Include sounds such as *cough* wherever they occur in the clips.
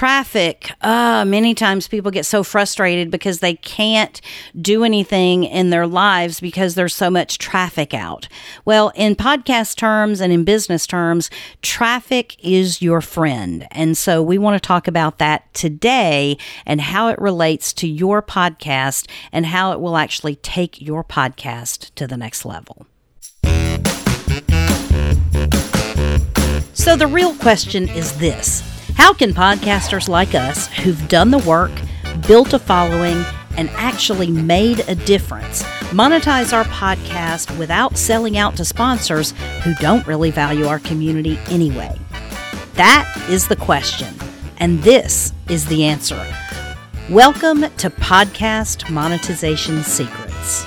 traffic, uh, many times people get so frustrated because they can't do anything in their lives because there's so much traffic out. Well, in podcast terms and in business terms, traffic is your friend. And so we want to talk about that today and how it relates to your podcast and how it will actually take your podcast to the next level. So, the real question is this How can podcasters like us, who've done the work, built a following, and actually made a difference, monetize our podcast without selling out to sponsors who don't really value our community anyway? That is the question, and this is the answer. Welcome to Podcast Monetization Secrets.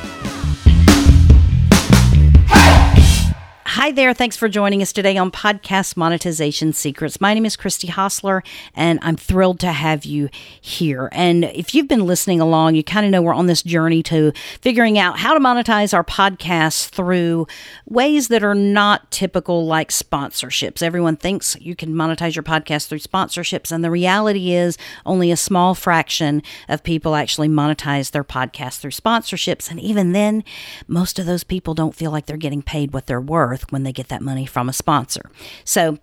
Hi there. Thanks for joining us today on Podcast Monetization Secrets. My name is Christy Hostler, and I'm thrilled to have you here. And if you've been listening along, you kind of know we're on this journey to figuring out how to monetize our podcast through ways that are not typical, like sponsorships. Everyone thinks you can monetize your podcast through sponsorships, and the reality is only a small fraction of people actually monetize their podcast through sponsorships. And even then, most of those people don't feel like they're getting paid what they're worth when they get that money from a sponsor. So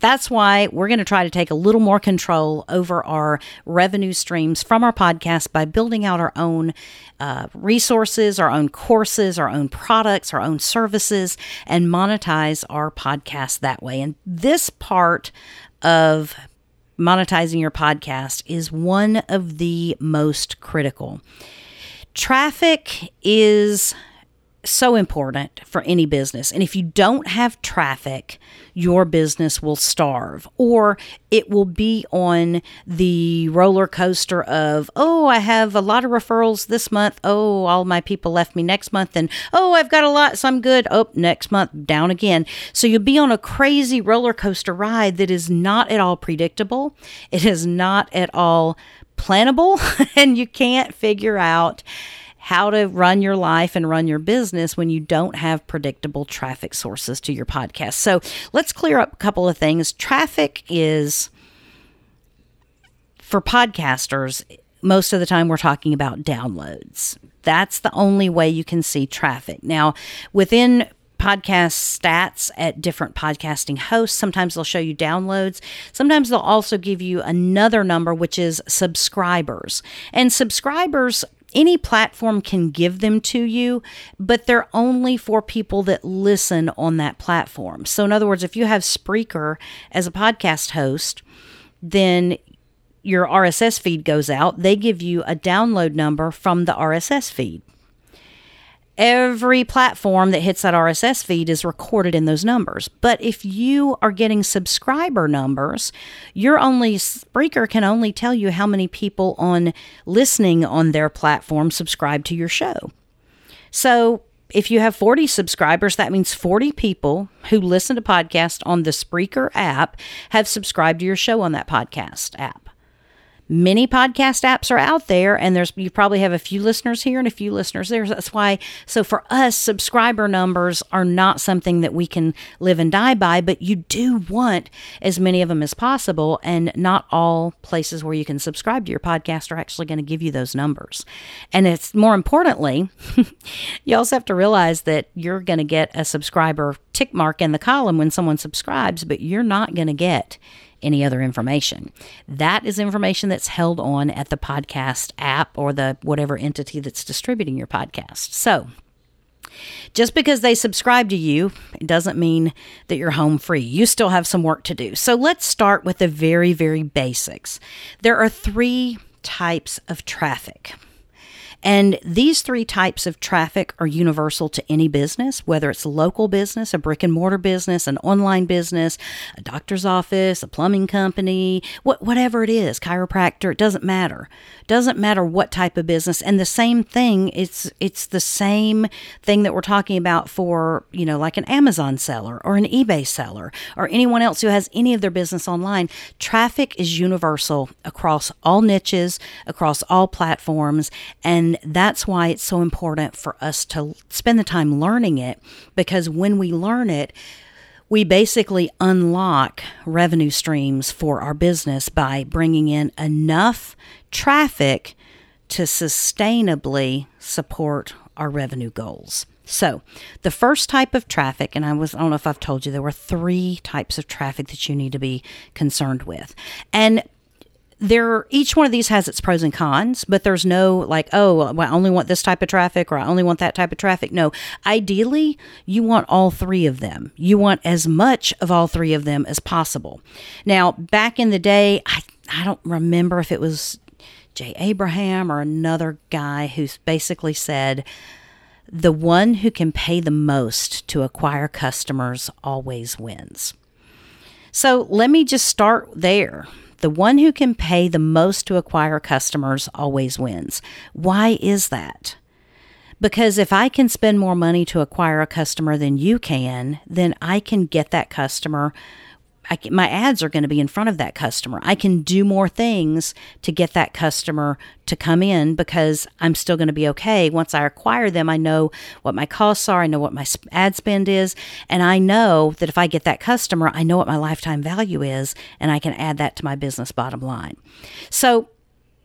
that's why we're going to try to take a little more control over our revenue streams from our podcast by building out our own uh, resources, our own courses, our own products, our own services, and monetize our podcast that way. And this part of monetizing your podcast is one of the most critical. Traffic is so important for any business. And if you don't have traffic, your business will starve or it will be on the roller coaster of, oh, I have a lot of referrals this month. Oh, all my people left me next month. And oh, I've got a lot, so I'm good. Oh, next month, down again. So you'll be on a crazy roller coaster ride that is not at all predictable. It is not at all plannable. *laughs* and you can't figure out how to run your life and run your business when you don't have predictable traffic sources to your podcast. So let's clear up a couple of things. Traffic is for podcasters, most of the time we're talking about downloads. That's the only way you can see traffic. Now, within podcast stats at different podcasting hosts. Sometimes they'll show you downloads. Sometimes they'll also give you another number, which is subscribers. And subscribers any platform can give them to you, but they're only for people that listen on that platform. So, in other words, if you have Spreaker as a podcast host, then your RSS feed goes out, they give you a download number from the RSS feed every platform that hits that RSS feed is recorded in those numbers. But if you are getting subscriber numbers, your only Spreaker can only tell you how many people on listening on their platform subscribe to your show. So if you have 40 subscribers, that means 40 people who listen to podcasts on the Spreaker app have subscribed to your show on that podcast app many podcast apps are out there and there's you probably have a few listeners here and a few listeners there. That's why so for us subscriber numbers are not something that we can live and die by but you do want as many of them as possible and not all places where you can subscribe to your podcast are actually going to give you those numbers. And it's more importantly *laughs* you also have to realize that you're going to get a subscriber tick mark in the column when someone subscribes but you're not going to get any other information. That is information that's held on at the podcast app or the whatever entity that's distributing your podcast. So, just because they subscribe to you, it doesn't mean that you're home free. You still have some work to do. So let's start with the very, very basics. There are three types of traffic. And these three types of traffic are universal to any business, whether it's a local business, a brick and mortar business, an online business, a doctor's office, a plumbing company, what, whatever it is, chiropractor, it doesn't matter. Doesn't matter what type of business. And the same thing, it's it's the same thing that we're talking about for, you know, like an Amazon seller or an eBay seller or anyone else who has any of their business online. Traffic is universal across all niches, across all platforms, and and that's why it's so important for us to spend the time learning it because when we learn it, we basically unlock revenue streams for our business by bringing in enough traffic to sustainably support our revenue goals. So, the first type of traffic, and I was I don't know if I've told you there were three types of traffic that you need to be concerned with. And there each one of these has its pros and cons but there's no like oh i only want this type of traffic or i only want that type of traffic. No. Ideally you want all three of them. You want as much of all three of them as possible. Now back in the day i, I don't remember if it was jay abraham or another guy who basically said the one who can pay the most to acquire customers always wins. So let me just start there the one who can pay the most to acquire customers always wins. Why is that? Because if I can spend more money to acquire a customer than you can, then I can get that customer my ads are going to be in front of that customer. I can do more things to get that customer to come in because I'm still going to be okay. Once I acquire them, I know what my costs are, I know what my ad spend is, and I know that if I get that customer, I know what my lifetime value is, and I can add that to my business bottom line. So,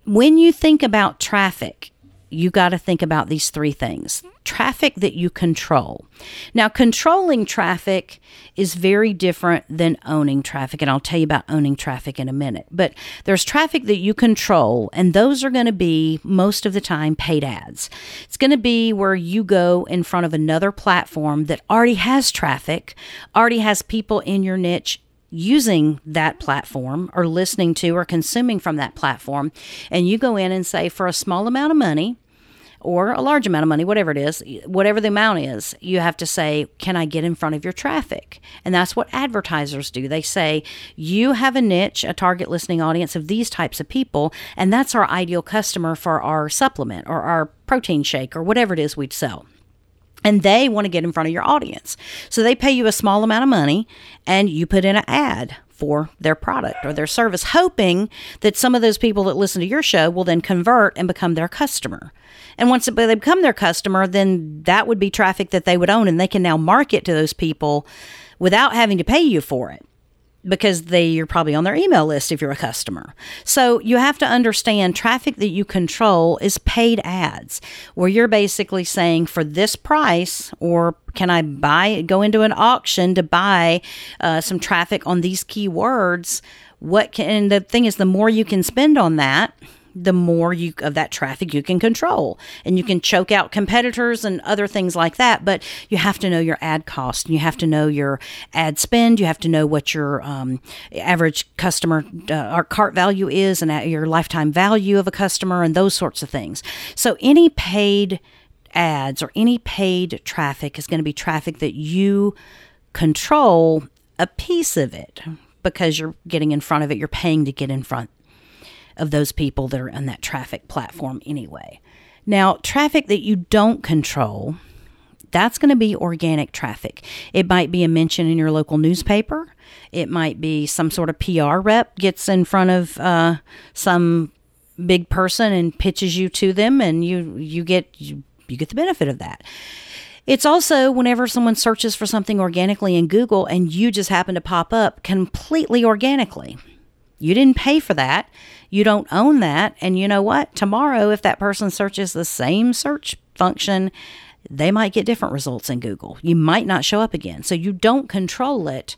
when you think about traffic, you got to think about these three things traffic that you control. Now, controlling traffic is very different than owning traffic, and I'll tell you about owning traffic in a minute. But there's traffic that you control, and those are going to be most of the time paid ads. It's going to be where you go in front of another platform that already has traffic, already has people in your niche using that platform or listening to or consuming from that platform, and you go in and say, for a small amount of money, or a large amount of money, whatever it is, whatever the amount is, you have to say, Can I get in front of your traffic? And that's what advertisers do. They say, You have a niche, a target listening audience of these types of people, and that's our ideal customer for our supplement or our protein shake or whatever it is we'd sell and they want to get in front of your audience. So they pay you a small amount of money and you put in an ad for their product or their service, hoping that some of those people that listen to your show will then convert and become their customer. And once they become their customer, then that would be traffic that they would own, and they can now market to those people without having to pay you for it because they you're probably on their email list if you're a customer. So you have to understand traffic that you control is paid ads where you're basically saying for this price or can I buy go into an auction to buy uh, some traffic on these keywords what can and the thing is the more you can spend on that the more you of that traffic you can control. And you can choke out competitors and other things like that but you have to know your ad cost. And you have to know your ad spend. You have to know what your um, average customer uh, or cart value is and your lifetime value of a customer and those sorts of things. So any paid ads or any paid traffic is going to be traffic that you control a piece of it because you're getting in front of it. You're paying to get in front of those people that are on that traffic platform anyway. Now, traffic that you don't control, that's going to be organic traffic. It might be a mention in your local newspaper. It might be some sort of PR rep gets in front of uh, some big person and pitches you to them, and you you get you, you get the benefit of that. It's also whenever someone searches for something organically in Google and you just happen to pop up completely organically. You didn't pay for that. You don't own that. And you know what? Tomorrow, if that person searches the same search function, they might get different results in Google. You might not show up again. So you don't control it,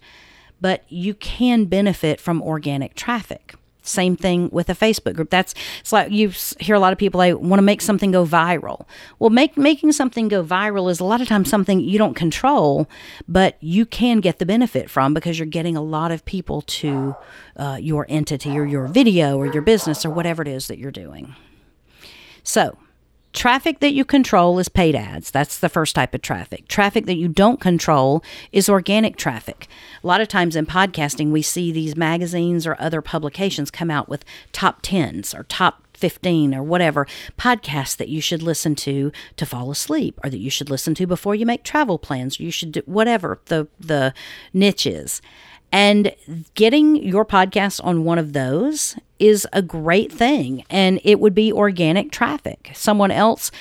but you can benefit from organic traffic. Same thing with a Facebook group. That's it's like you hear a lot of people. They want to make something go viral. Well, make making something go viral is a lot of times something you don't control, but you can get the benefit from because you're getting a lot of people to uh, your entity or your video or your business or whatever it is that you're doing. So Traffic that you control is paid ads. That's the first type of traffic. Traffic that you don't control is organic traffic. A lot of times in podcasting, we see these magazines or other publications come out with top 10s or top 15 or whatever podcasts that you should listen to to fall asleep or that you should listen to before you make travel plans. You should do whatever the, the niche is. And getting your podcast on one of those is a great thing. And it would be organic traffic. Someone else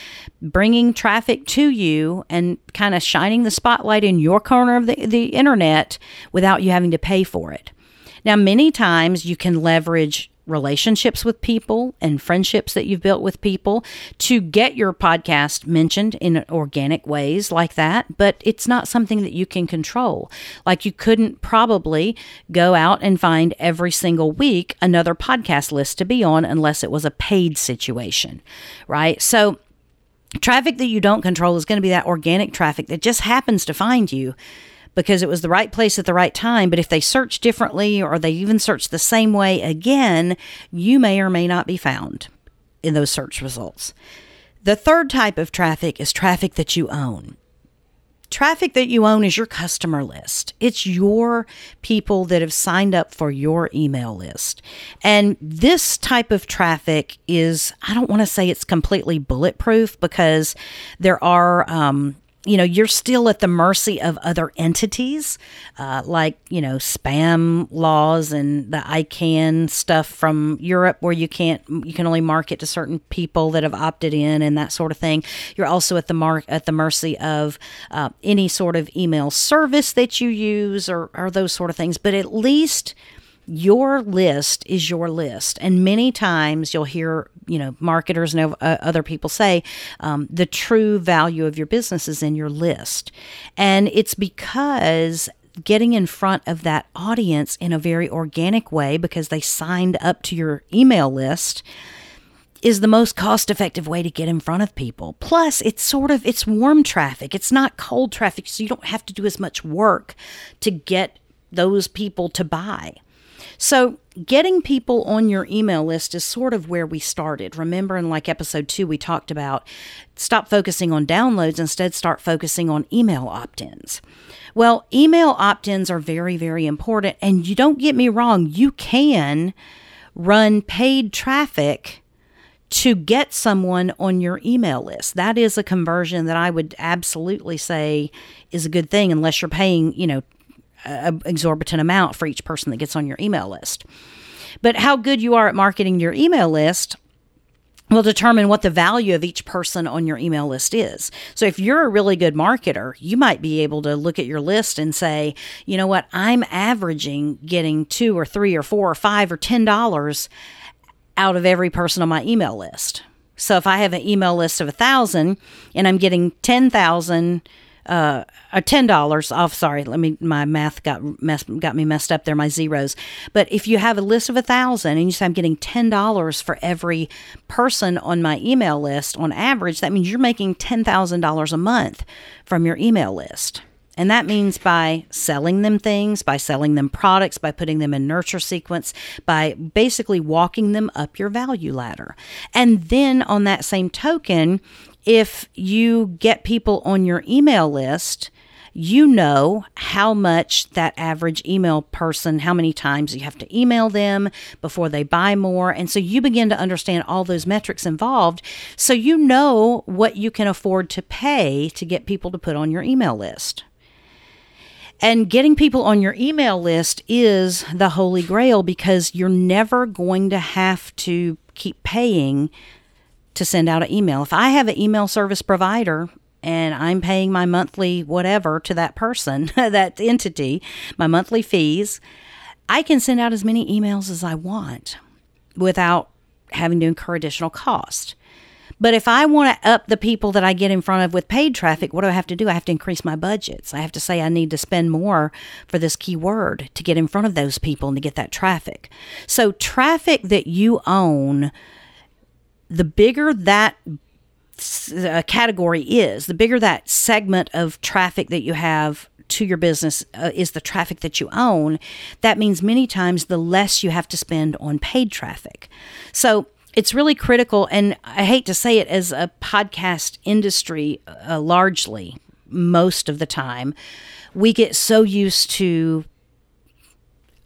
bringing traffic to you and kind of shining the spotlight in your corner of the, the internet without you having to pay for it. Now, many times you can leverage relationships with people and friendships that you've built with people to get your podcast mentioned in organic ways like that, but it's not something that you can control. Like you couldn't probably go out and find every single week another podcast list to be on unless it was a paid situation, right? So, traffic that you don't control is going to be that organic traffic that just happens to find you because it was the right place at the right time. But if they search differently or they even search the same way again, you may or may not be found in those search results. The third type of traffic is traffic that you own. Traffic that you own is your customer list. It's your people that have signed up for your email list. And this type of traffic is, I don't want to say it's completely bulletproof because there are, um, you know, you're still at the mercy of other entities, uh, like, you know, spam laws and the ICANN stuff from Europe where you can't, you can only market to certain people that have opted in and that sort of thing. You're also at the mark, at the mercy of uh, any sort of email service that you use or, or those sort of things. But at least, your list is your list. And many times you'll hear, you know, marketers and uh, other people say um, the true value of your business is in your list. And it's because getting in front of that audience in a very organic way because they signed up to your email list is the most cost effective way to get in front of people. Plus, it's sort of it's warm traffic. It's not cold traffic, so you don't have to do as much work to get those people to buy. So, getting people on your email list is sort of where we started. Remember, in like episode two, we talked about stop focusing on downloads, instead, start focusing on email opt ins. Well, email opt ins are very, very important. And you don't get me wrong, you can run paid traffic to get someone on your email list. That is a conversion that I would absolutely say is a good thing unless you're paying, you know, an exorbitant amount for each person that gets on your email list. But how good you are at marketing your email list will determine what the value of each person on your email list is. So if you're a really good marketer, you might be able to look at your list and say, you know what, I'm averaging getting two or three or four or five or ten dollars out of every person on my email list. So if I have an email list of a thousand and I'm getting ten thousand uh, ten dollars off. Sorry, let me. My math got mess, got me messed up there. My zeros. But if you have a list of a thousand and you say I'm getting ten dollars for every person on my email list on average, that means you're making ten thousand dollars a month from your email list. And that means by selling them things, by selling them products, by putting them in nurture sequence, by basically walking them up your value ladder. And then on that same token, if you get people on your email list, you know how much that average email person, how many times you have to email them before they buy more. And so you begin to understand all those metrics involved. So you know what you can afford to pay to get people to put on your email list. And getting people on your email list is the holy grail because you're never going to have to keep paying to send out an email. If I have an email service provider and I'm paying my monthly whatever to that person, *laughs* that entity, my monthly fees, I can send out as many emails as I want without having to incur additional cost. But if I want to up the people that I get in front of with paid traffic, what do I have to do? I have to increase my budgets. I have to say I need to spend more for this keyword to get in front of those people and to get that traffic. So, traffic that you own the bigger that uh, category is, the bigger that segment of traffic that you have to your business uh, is the traffic that you own, that means many times the less you have to spend on paid traffic. So it's really critical. And I hate to say it as a podcast industry, uh, largely, most of the time, we get so used to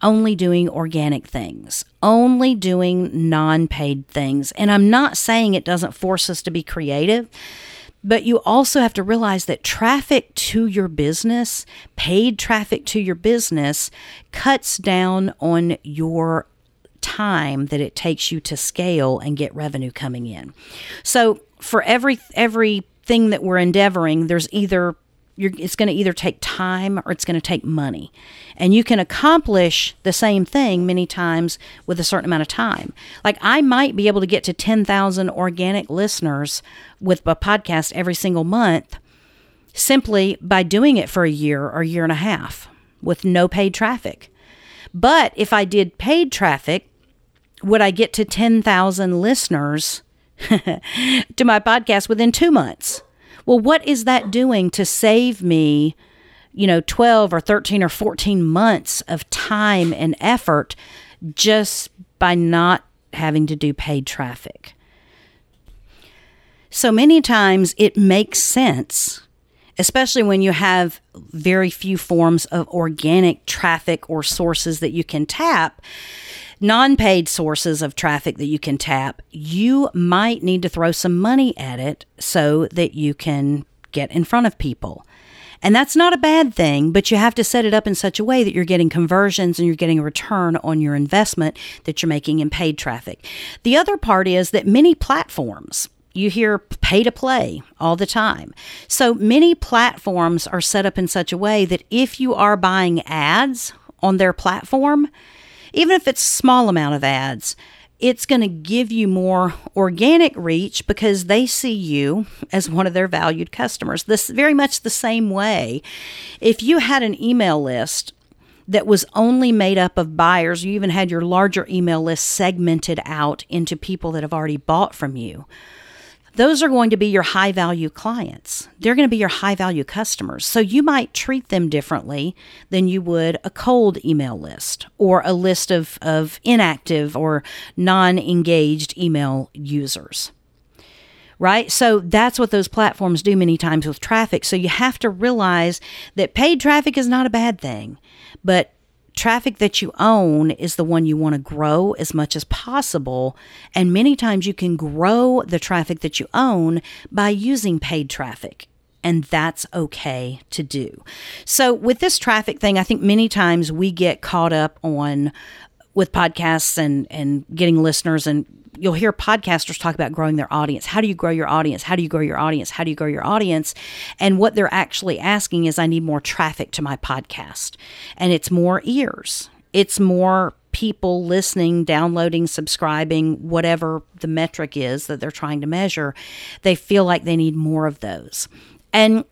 only doing organic things, only doing non paid things. And I'm not saying it doesn't force us to be creative But you also have to realize that traffic to your business, paid traffic to your business, cuts down on your time that it takes you to scale and get revenue coming in. So for every everything that we're endeavoring, there's either you're, it's going to either take time or it's going to take money. And you can accomplish the same thing many times with a certain amount of time. Like I might be able to get to 10,000 organic listeners with a podcast every single month simply by doing it for a year or a year and a half with no paid traffic. But if I did paid traffic, would I get to 10,000 listeners *laughs* to my podcast within two months? Well, what is that doing to save me, you know, 12 or 13 or 14 months of time and effort just by not having to do paid traffic? So many times it makes sense, especially when you have very few forms of organic traffic or sources that you can tap non paid sources of traffic that you can tap, you might need to throw some money at it so that you can get in front of people. And that's not a bad thing, but you have to set it up in such a way that you're getting conversions and you're getting a return on your investment that you're making in paid traffic. The other part is that many platforms, you hear pay to play all the time. So many platforms are set up in such a way that if you are buying ads on their platform, even if it's a small amount of ads, it's going to give you more organic reach because they see you as one of their valued customers. This very much the same way. If you had an email list that was only made up of buyers, you even had your larger email list segmented out into people that have already bought from you those are going to be your high value clients. They're going to be your high value customers. So you might treat them differently than you would a cold email list or a list of, of inactive or non engaged email users. Right? So that's what those platforms do many times with traffic. So you have to realize that paid traffic is not a bad thing, but traffic that you own is the one you want to grow as much as possible. And many times you can grow the traffic that you own by using paid traffic. And that's okay to do. So, with this traffic thing, I think many times we get caught up on with podcasts and, and getting listeners and you'll hear podcasters talk about growing their audience. How do you grow your audience? How do you grow your audience? How do you grow your audience? And what they're actually asking is I need more traffic to my podcast. And it's more ears. It's more people listening, downloading, subscribing, whatever the metric is that they're trying to measure. They feel like they need more of those. And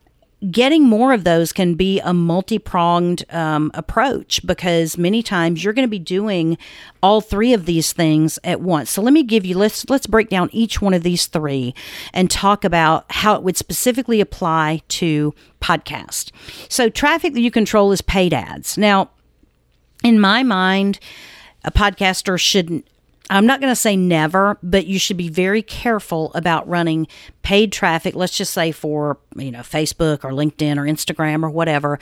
getting more of those can be a multi-pronged um, approach because many times you're going to be doing all three of these things at once. So let me give you let's let's break down each one of these three and talk about how it would specifically apply to podcast. So traffic that you control is paid ads. Now in my mind a podcaster shouldn't I'm not going to say never, but you should be very careful about running paid traffic, let's just say for, you know, Facebook or LinkedIn or Instagram or whatever,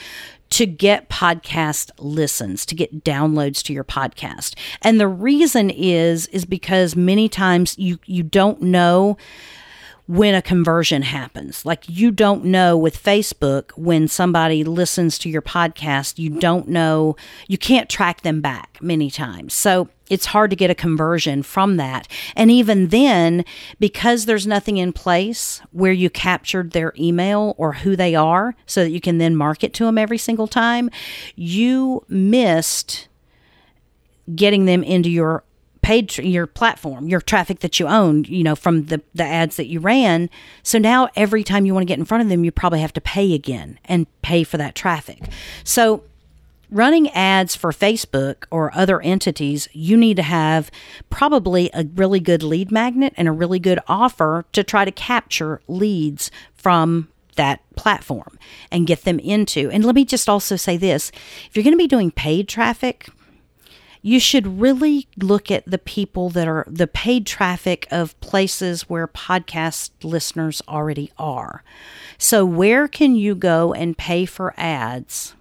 to get podcast listens, to get downloads to your podcast. And the reason is is because many times you you don't know when a conversion happens. Like you don't know with Facebook when somebody listens to your podcast, you don't know, you can't track them back many times. So it's hard to get a conversion from that. And even then, because there's nothing in place where you captured their email or who they are so that you can then market to them every single time, you missed getting them into your paid tr- your platform, your traffic that you own, you know, from the, the ads that you ran. So now every time you want to get in front of them, you probably have to pay again and pay for that traffic. So running ads for Facebook or other entities, you need to have probably a really good lead magnet and a really good offer to try to capture leads from that platform and get them into. And let me just also say this if you're going to be doing paid traffic, you should really look at the people that are the paid traffic of places where podcast listeners already are. So, where can you go and pay for ads?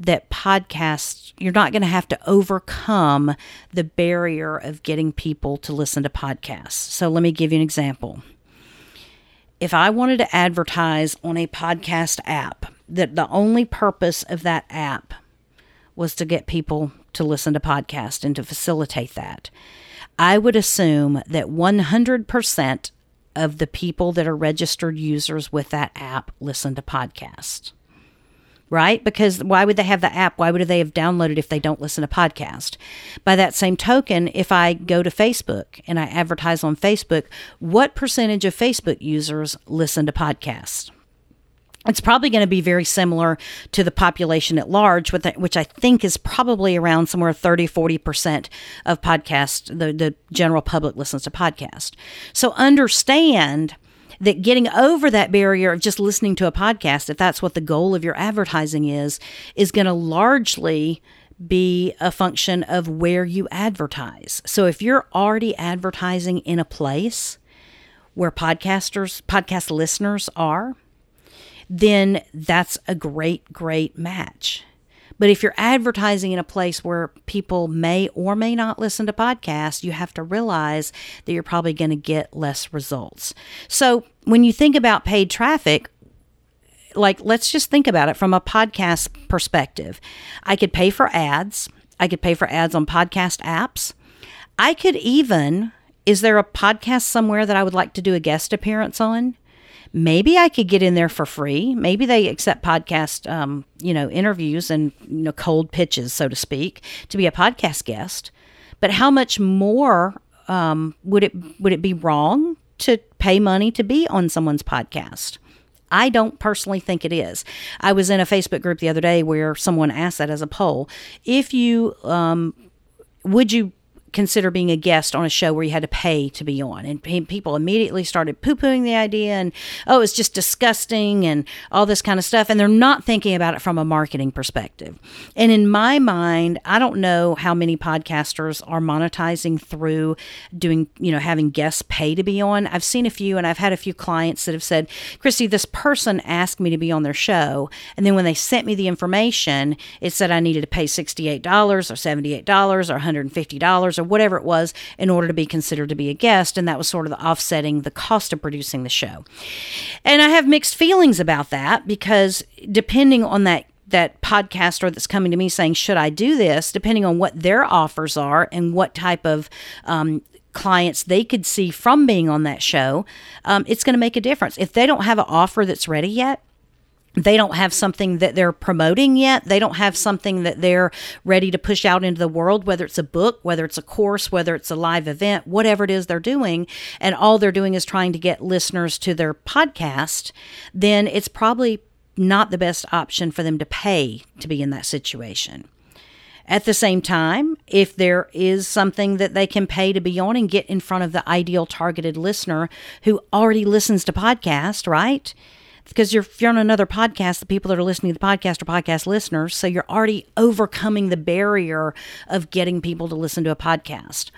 that podcasts, you're not going to have to overcome the barrier of getting people to listen to podcasts. So let me give you an example. if I wanted to advertise on a podcast app, that the only purpose of that app was to get people to listen to podcasts and to facilitate that, I would assume that 100% of the people that are registered users with that app listen to podcasts. Right? Because why would they have the app? Why would they have downloaded if they don't listen to podcast? By that same token, if I go to Facebook and I advertise on Facebook, what percentage of Facebook users listen to podcasts? It's probably going to be very similar to the population at large, which I think is probably around somewhere 30, 40% of podcast, the, the general public listens to podcast. So understand that getting over that barrier of just listening to a podcast, if that's what the goal of your advertising is, is going to largely be a function of where you advertise. So if you're already advertising in a place where podcasters, podcast listeners are, then that's a great, great match. But if you're advertising in a place where people may or may not listen to podcasts, you have to realize that you're probably going to get less results. So when you think about paid traffic, like let's just think about it from a podcast perspective. I could pay for ads, I could pay for ads on podcast apps. I could even, is there a podcast somewhere that I would like to do a guest appearance on? Maybe I could get in there for free. Maybe they accept podcast, um, you know, interviews and you know cold pitches, so to speak, to be a podcast guest. But how much more um, would it would it be wrong to pay money to be on someone's podcast? I don't personally think it is. I was in a Facebook group the other day where someone asked that as a poll. If you um, would you consider being a guest on a show where you had to pay to be on. And people immediately started poo pooing the idea and, oh, it's just disgusting and all this kind of stuff. And they're not thinking about it from a marketing perspective. And in my mind, I don't know how many podcasters are monetizing through doing, you know, having guests pay to be on. I've seen a few and I've had a few clients that have said, Christy, this person asked me to be on their show. And then when they sent me the information, it said I needed to pay $68 or $78 or $150 or whatever it was in order to be considered to be a guest. And that was sort of the offsetting the cost of producing the show. And I have mixed feelings about that because depending on that that podcaster that's coming to me saying, Should I do this? depending on what their offers are and what type of um, clients they could see from being on that show, um, it's going to make a difference. If they don't have an offer that's ready yet, they don't have something that they're promoting yet. They don't have something that they're ready to push out into the world, whether it's a book, whether it's a course, whether it's a live event, whatever it is they're doing, and all they're doing is trying to get listeners to their podcast, then it's probably not the best option for them to pay to be in that situation. At the same time, if there is something that they can pay to be on and get in front of the ideal targeted listener who already listens to podcast, right? Because you're, you're on another podcast, the people that are listening to the podcast are podcast listeners. So you're already overcoming the barrier of getting people to listen to a podcast.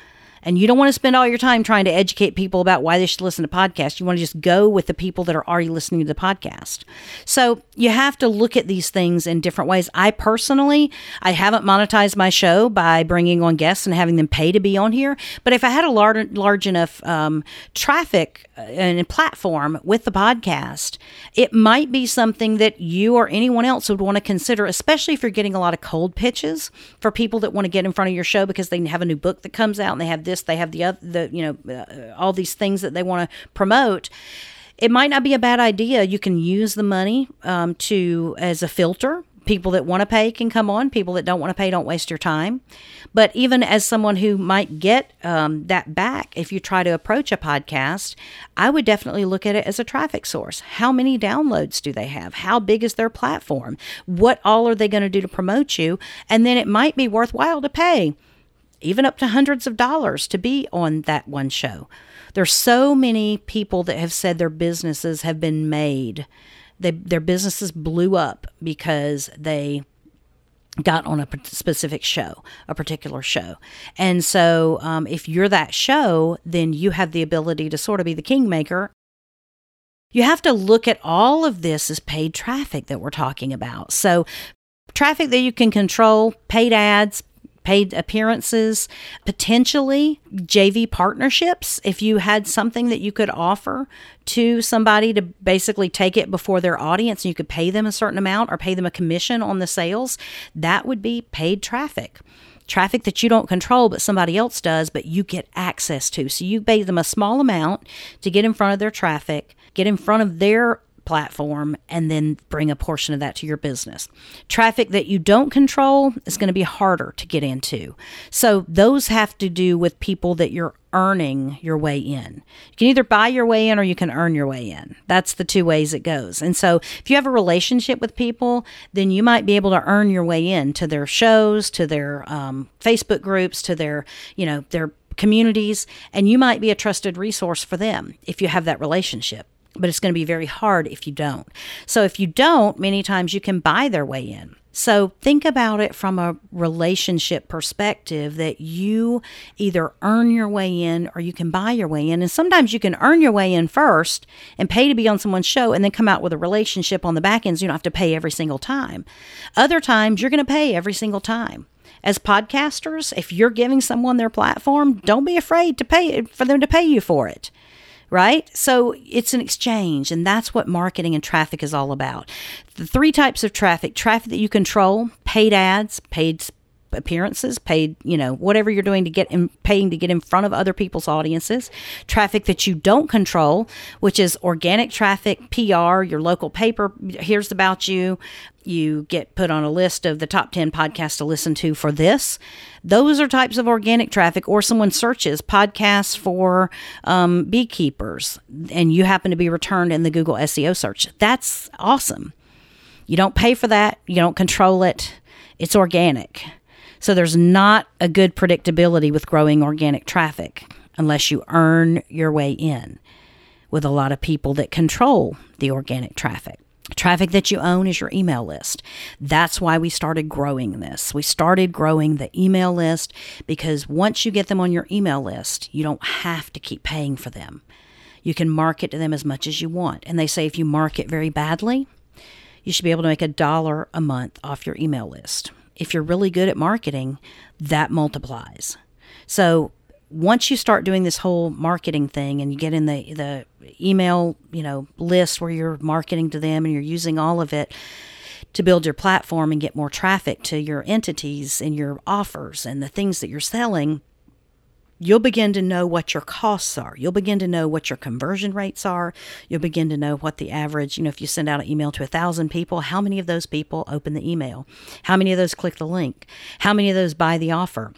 And you don't want to spend all your time trying to educate people about why they should listen to podcasts. You want to just go with the people that are already listening to the podcast. So you have to look at these things in different ways. I personally, I haven't monetized my show by bringing on guests and having them pay to be on here. But if I had a large, large enough um, traffic and platform with the podcast, it might be something that you or anyone else would want to consider, especially if you're getting a lot of cold pitches for people that want to get in front of your show because they have a new book that comes out and they have this this, they have the other, the you know, uh, all these things that they want to promote. It might not be a bad idea. You can use the money um, to as a filter. People that want to pay can come on. People that don't want to pay don't waste your time. But even as someone who might get um, that back, if you try to approach a podcast, I would definitely look at it as a traffic source. How many downloads do they have? How big is their platform? What all are they going to do to promote you? And then it might be worthwhile to pay even up to hundreds of dollars to be on that one show. There's so many people that have said their businesses have been made. They, their businesses blew up because they got on a specific show, a particular show. And so, um, if you're that show, then you have the ability to sort of be the kingmaker. You have to look at all of this as paid traffic that we're talking about. So, traffic that you can control, paid ads, paid appearances, potentially JV partnerships. If you had something that you could offer to somebody to basically take it before their audience and you could pay them a certain amount or pay them a commission on the sales, that would be paid traffic traffic that you don't control but somebody else does but you get access to so you pay them a small amount to get in front of their traffic get in front of their platform and then bring a portion of that to your business. Traffic that you don't control is going to be harder to get into. So those have to do with people that you're earning your way in. You can either buy your way in or you can earn your way in. That's the two ways it goes. And so if you have a relationship with people, then you might be able to earn your way in to their shows, to their um, Facebook groups, to their, you know, their communities, and you might be a trusted resource for them if you have that relationship but it's going to be very hard if you don't. So if you don't, many times you can buy their way in. So think about it from a relationship perspective that you either earn your way in or you can buy your way in. And sometimes you can earn your way in first and pay to be on someone's show and then come out with a relationship on the back end so you don't have to pay every single time. Other times you're going to pay every single time as podcasters, if you're giving someone their platform, don't be afraid to pay for them to pay you for it right? So it's an exchange, and that's what marketing and traffic is all about. The three types of traffic traffic that you control, paid ads, paid appearances, paid, you know, whatever you're doing to get in, paying to get in front of other people's audiences, traffic that you don't control, which is organic traffic, PR, your local paper hears about you, you get put on a list of the top 10 podcasts to listen to for this. Those are types of organic traffic, or someone searches podcasts for um, beekeepers and you happen to be returned in the Google SEO search. That's awesome. You don't pay for that, you don't control it, it's organic. So there's not a good predictability with growing organic traffic unless you earn your way in with a lot of people that control the organic traffic. Traffic that you own is your email list. That's why we started growing this. We started growing the email list because once you get them on your email list, you don't have to keep paying for them. You can market to them as much as you want. And they say if you market very badly, you should be able to make a dollar a month off your email list if you're really good at marketing, that multiplies. So once you start doing this whole marketing thing and you get in the the email, you know, list where you're marketing to them and you're using all of it to build your platform and get more traffic to your entities and your offers and the things that you're selling, you'll begin to know what your costs are. You'll begin to know what your conversion rates are. You'll begin to know what the average, you know, if you send out an email to a thousand people, how many of those people open the email? How many of those click the link? How many of those buy the offer?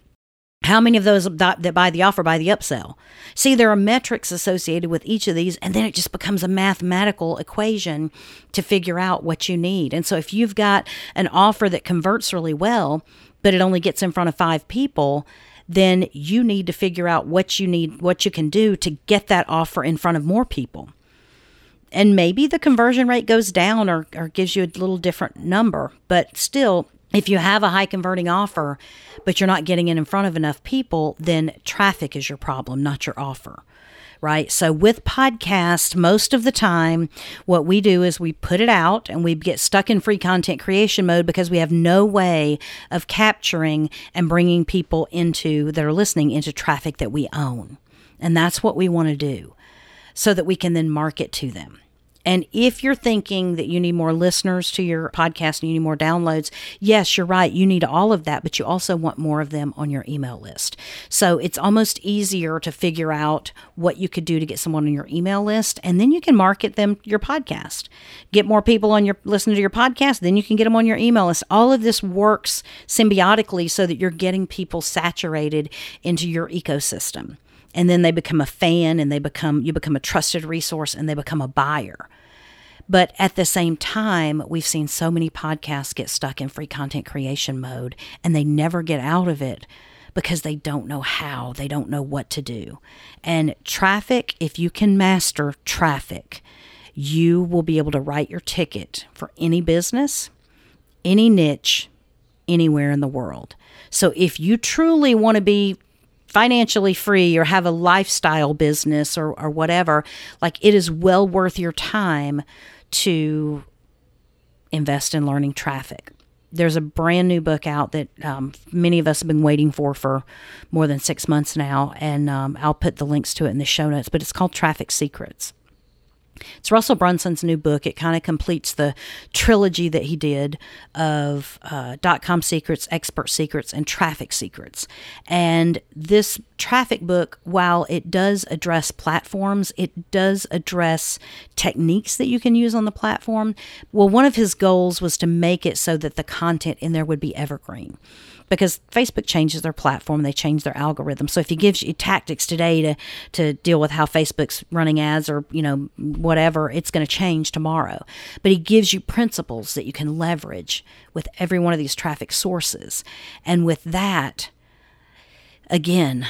How many of those that buy the offer buy the upsell? See, there are metrics associated with each of these, and then it just becomes a mathematical equation to figure out what you need. And so, if you've got an offer that converts really well, but it only gets in front of five people, then you need to figure out what you need, what you can do to get that offer in front of more people. And maybe the conversion rate goes down or, or gives you a little different number, but still, if you have a high converting offer, but you're not getting it in front of enough people, then traffic is your problem, not your offer right? So with podcast, most of the time, what we do is we put it out and we get stuck in free content creation mode because we have no way of capturing and bringing people into that are listening into traffic that we own. And that's what we want to do so that we can then market to them. And if you're thinking that you need more listeners to your podcast and you need more downloads, yes, you're right. You need all of that, but you also want more of them on your email list. So it's almost easier to figure out what you could do to get someone on your email list, and then you can market them your podcast. Get more people on your listening to your podcast, then you can get them on your email list. All of this works symbiotically so that you're getting people saturated into your ecosystem and then they become a fan and they become you become a trusted resource and they become a buyer but at the same time, we've seen so many podcasts get stuck in free content creation mode and they never get out of it because they don't know how, they don't know what to do. And traffic, if you can master traffic, you will be able to write your ticket for any business, any niche, anywhere in the world. So if you truly want to be financially free or have a lifestyle business or, or whatever, like it is well worth your time to invest in learning traffic. there's a brand new book out that um, many of us have been waiting for for more than six months now, and um, I'll put the links to it in the show notes. But it's called Traffic Secrets. It's Russell Brunson's new book. It kind of completes the trilogy that he did of uh, dot com secrets, expert secrets, and traffic secrets. And this traffic book, while it does address platforms, it does address techniques that you can use on the platform. Well, one of his goals was to make it so that the content in there would be evergreen because Facebook changes their platform, they change their algorithm. So if he gives you tactics today to to deal with how Facebook's running ads or you know whatever, it's going to change tomorrow. But he gives you principles that you can leverage with every one of these traffic sources, and with that, again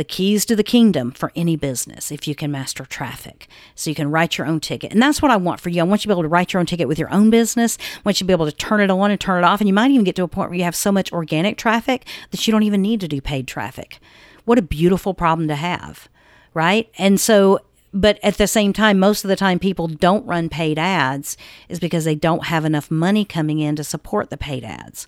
the keys to the kingdom for any business if you can master traffic. So you can write your own ticket. And that's what I want for you. I want you to be able to write your own ticket with your own business. I want you to be able to turn it on and turn it off. And you might even get to a point where you have so much organic traffic that you don't even need to do paid traffic. What a beautiful problem to have, right? And so but at the same time, most of the time people don't run paid ads is because they don't have enough money coming in to support the paid ads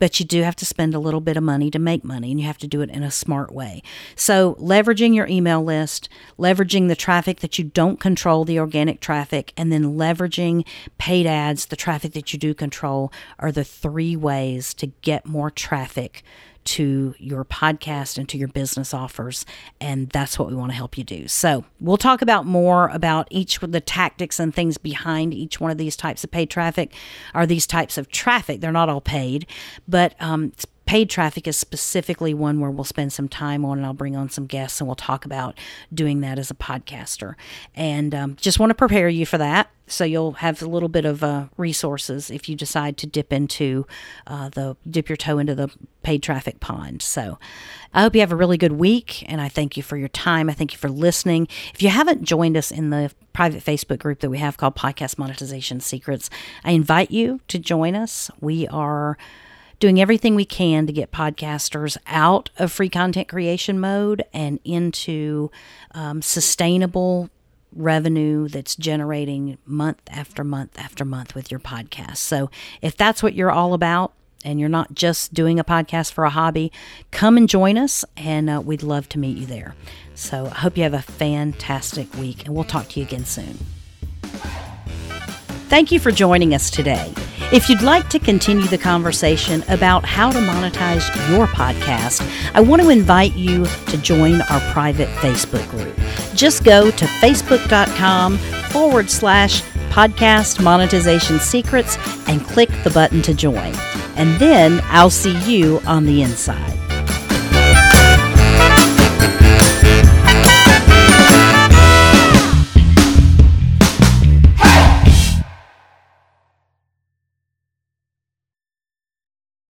but you do have to spend a little bit of money to make money and you have to do it in a smart way. So, leveraging your email list, leveraging the traffic that you don't control, the organic traffic, and then leveraging paid ads, the traffic that you do control, are the three ways to get more traffic to your podcast and to your business offers. And that's what we want to help you do. So we'll talk about more about each of the tactics and things behind each one of these types of paid traffic are these types of traffic. They're not all paid, but um, paid traffic is specifically one where we'll spend some time on and I'll bring on some guests and we'll talk about doing that as a podcaster. And um, just want to prepare you for that. So you'll have a little bit of uh, resources if you decide to dip into uh, the dip your toe into the paid traffic pond. So I hope you have a really good week and I thank you for your time. I thank you for listening. If you haven't joined us in the private Facebook group that we have called Podcast Monetization Secrets, I invite you to join us. We are doing everything we can to get podcasters out of free content creation mode and into um, sustainable revenue that's generating month after month after month with your podcast. So if that's what you're all about, and you're not just doing a podcast for a hobby, come and join us, and uh, we'd love to meet you there. So I hope you have a fantastic week, and we'll talk to you again soon. Thank you for joining us today. If you'd like to continue the conversation about how to monetize your podcast, I want to invite you to join our private Facebook group. Just go to facebook.com forward slash podcast monetization secrets and click the button to join. And then I'll see you on the inside.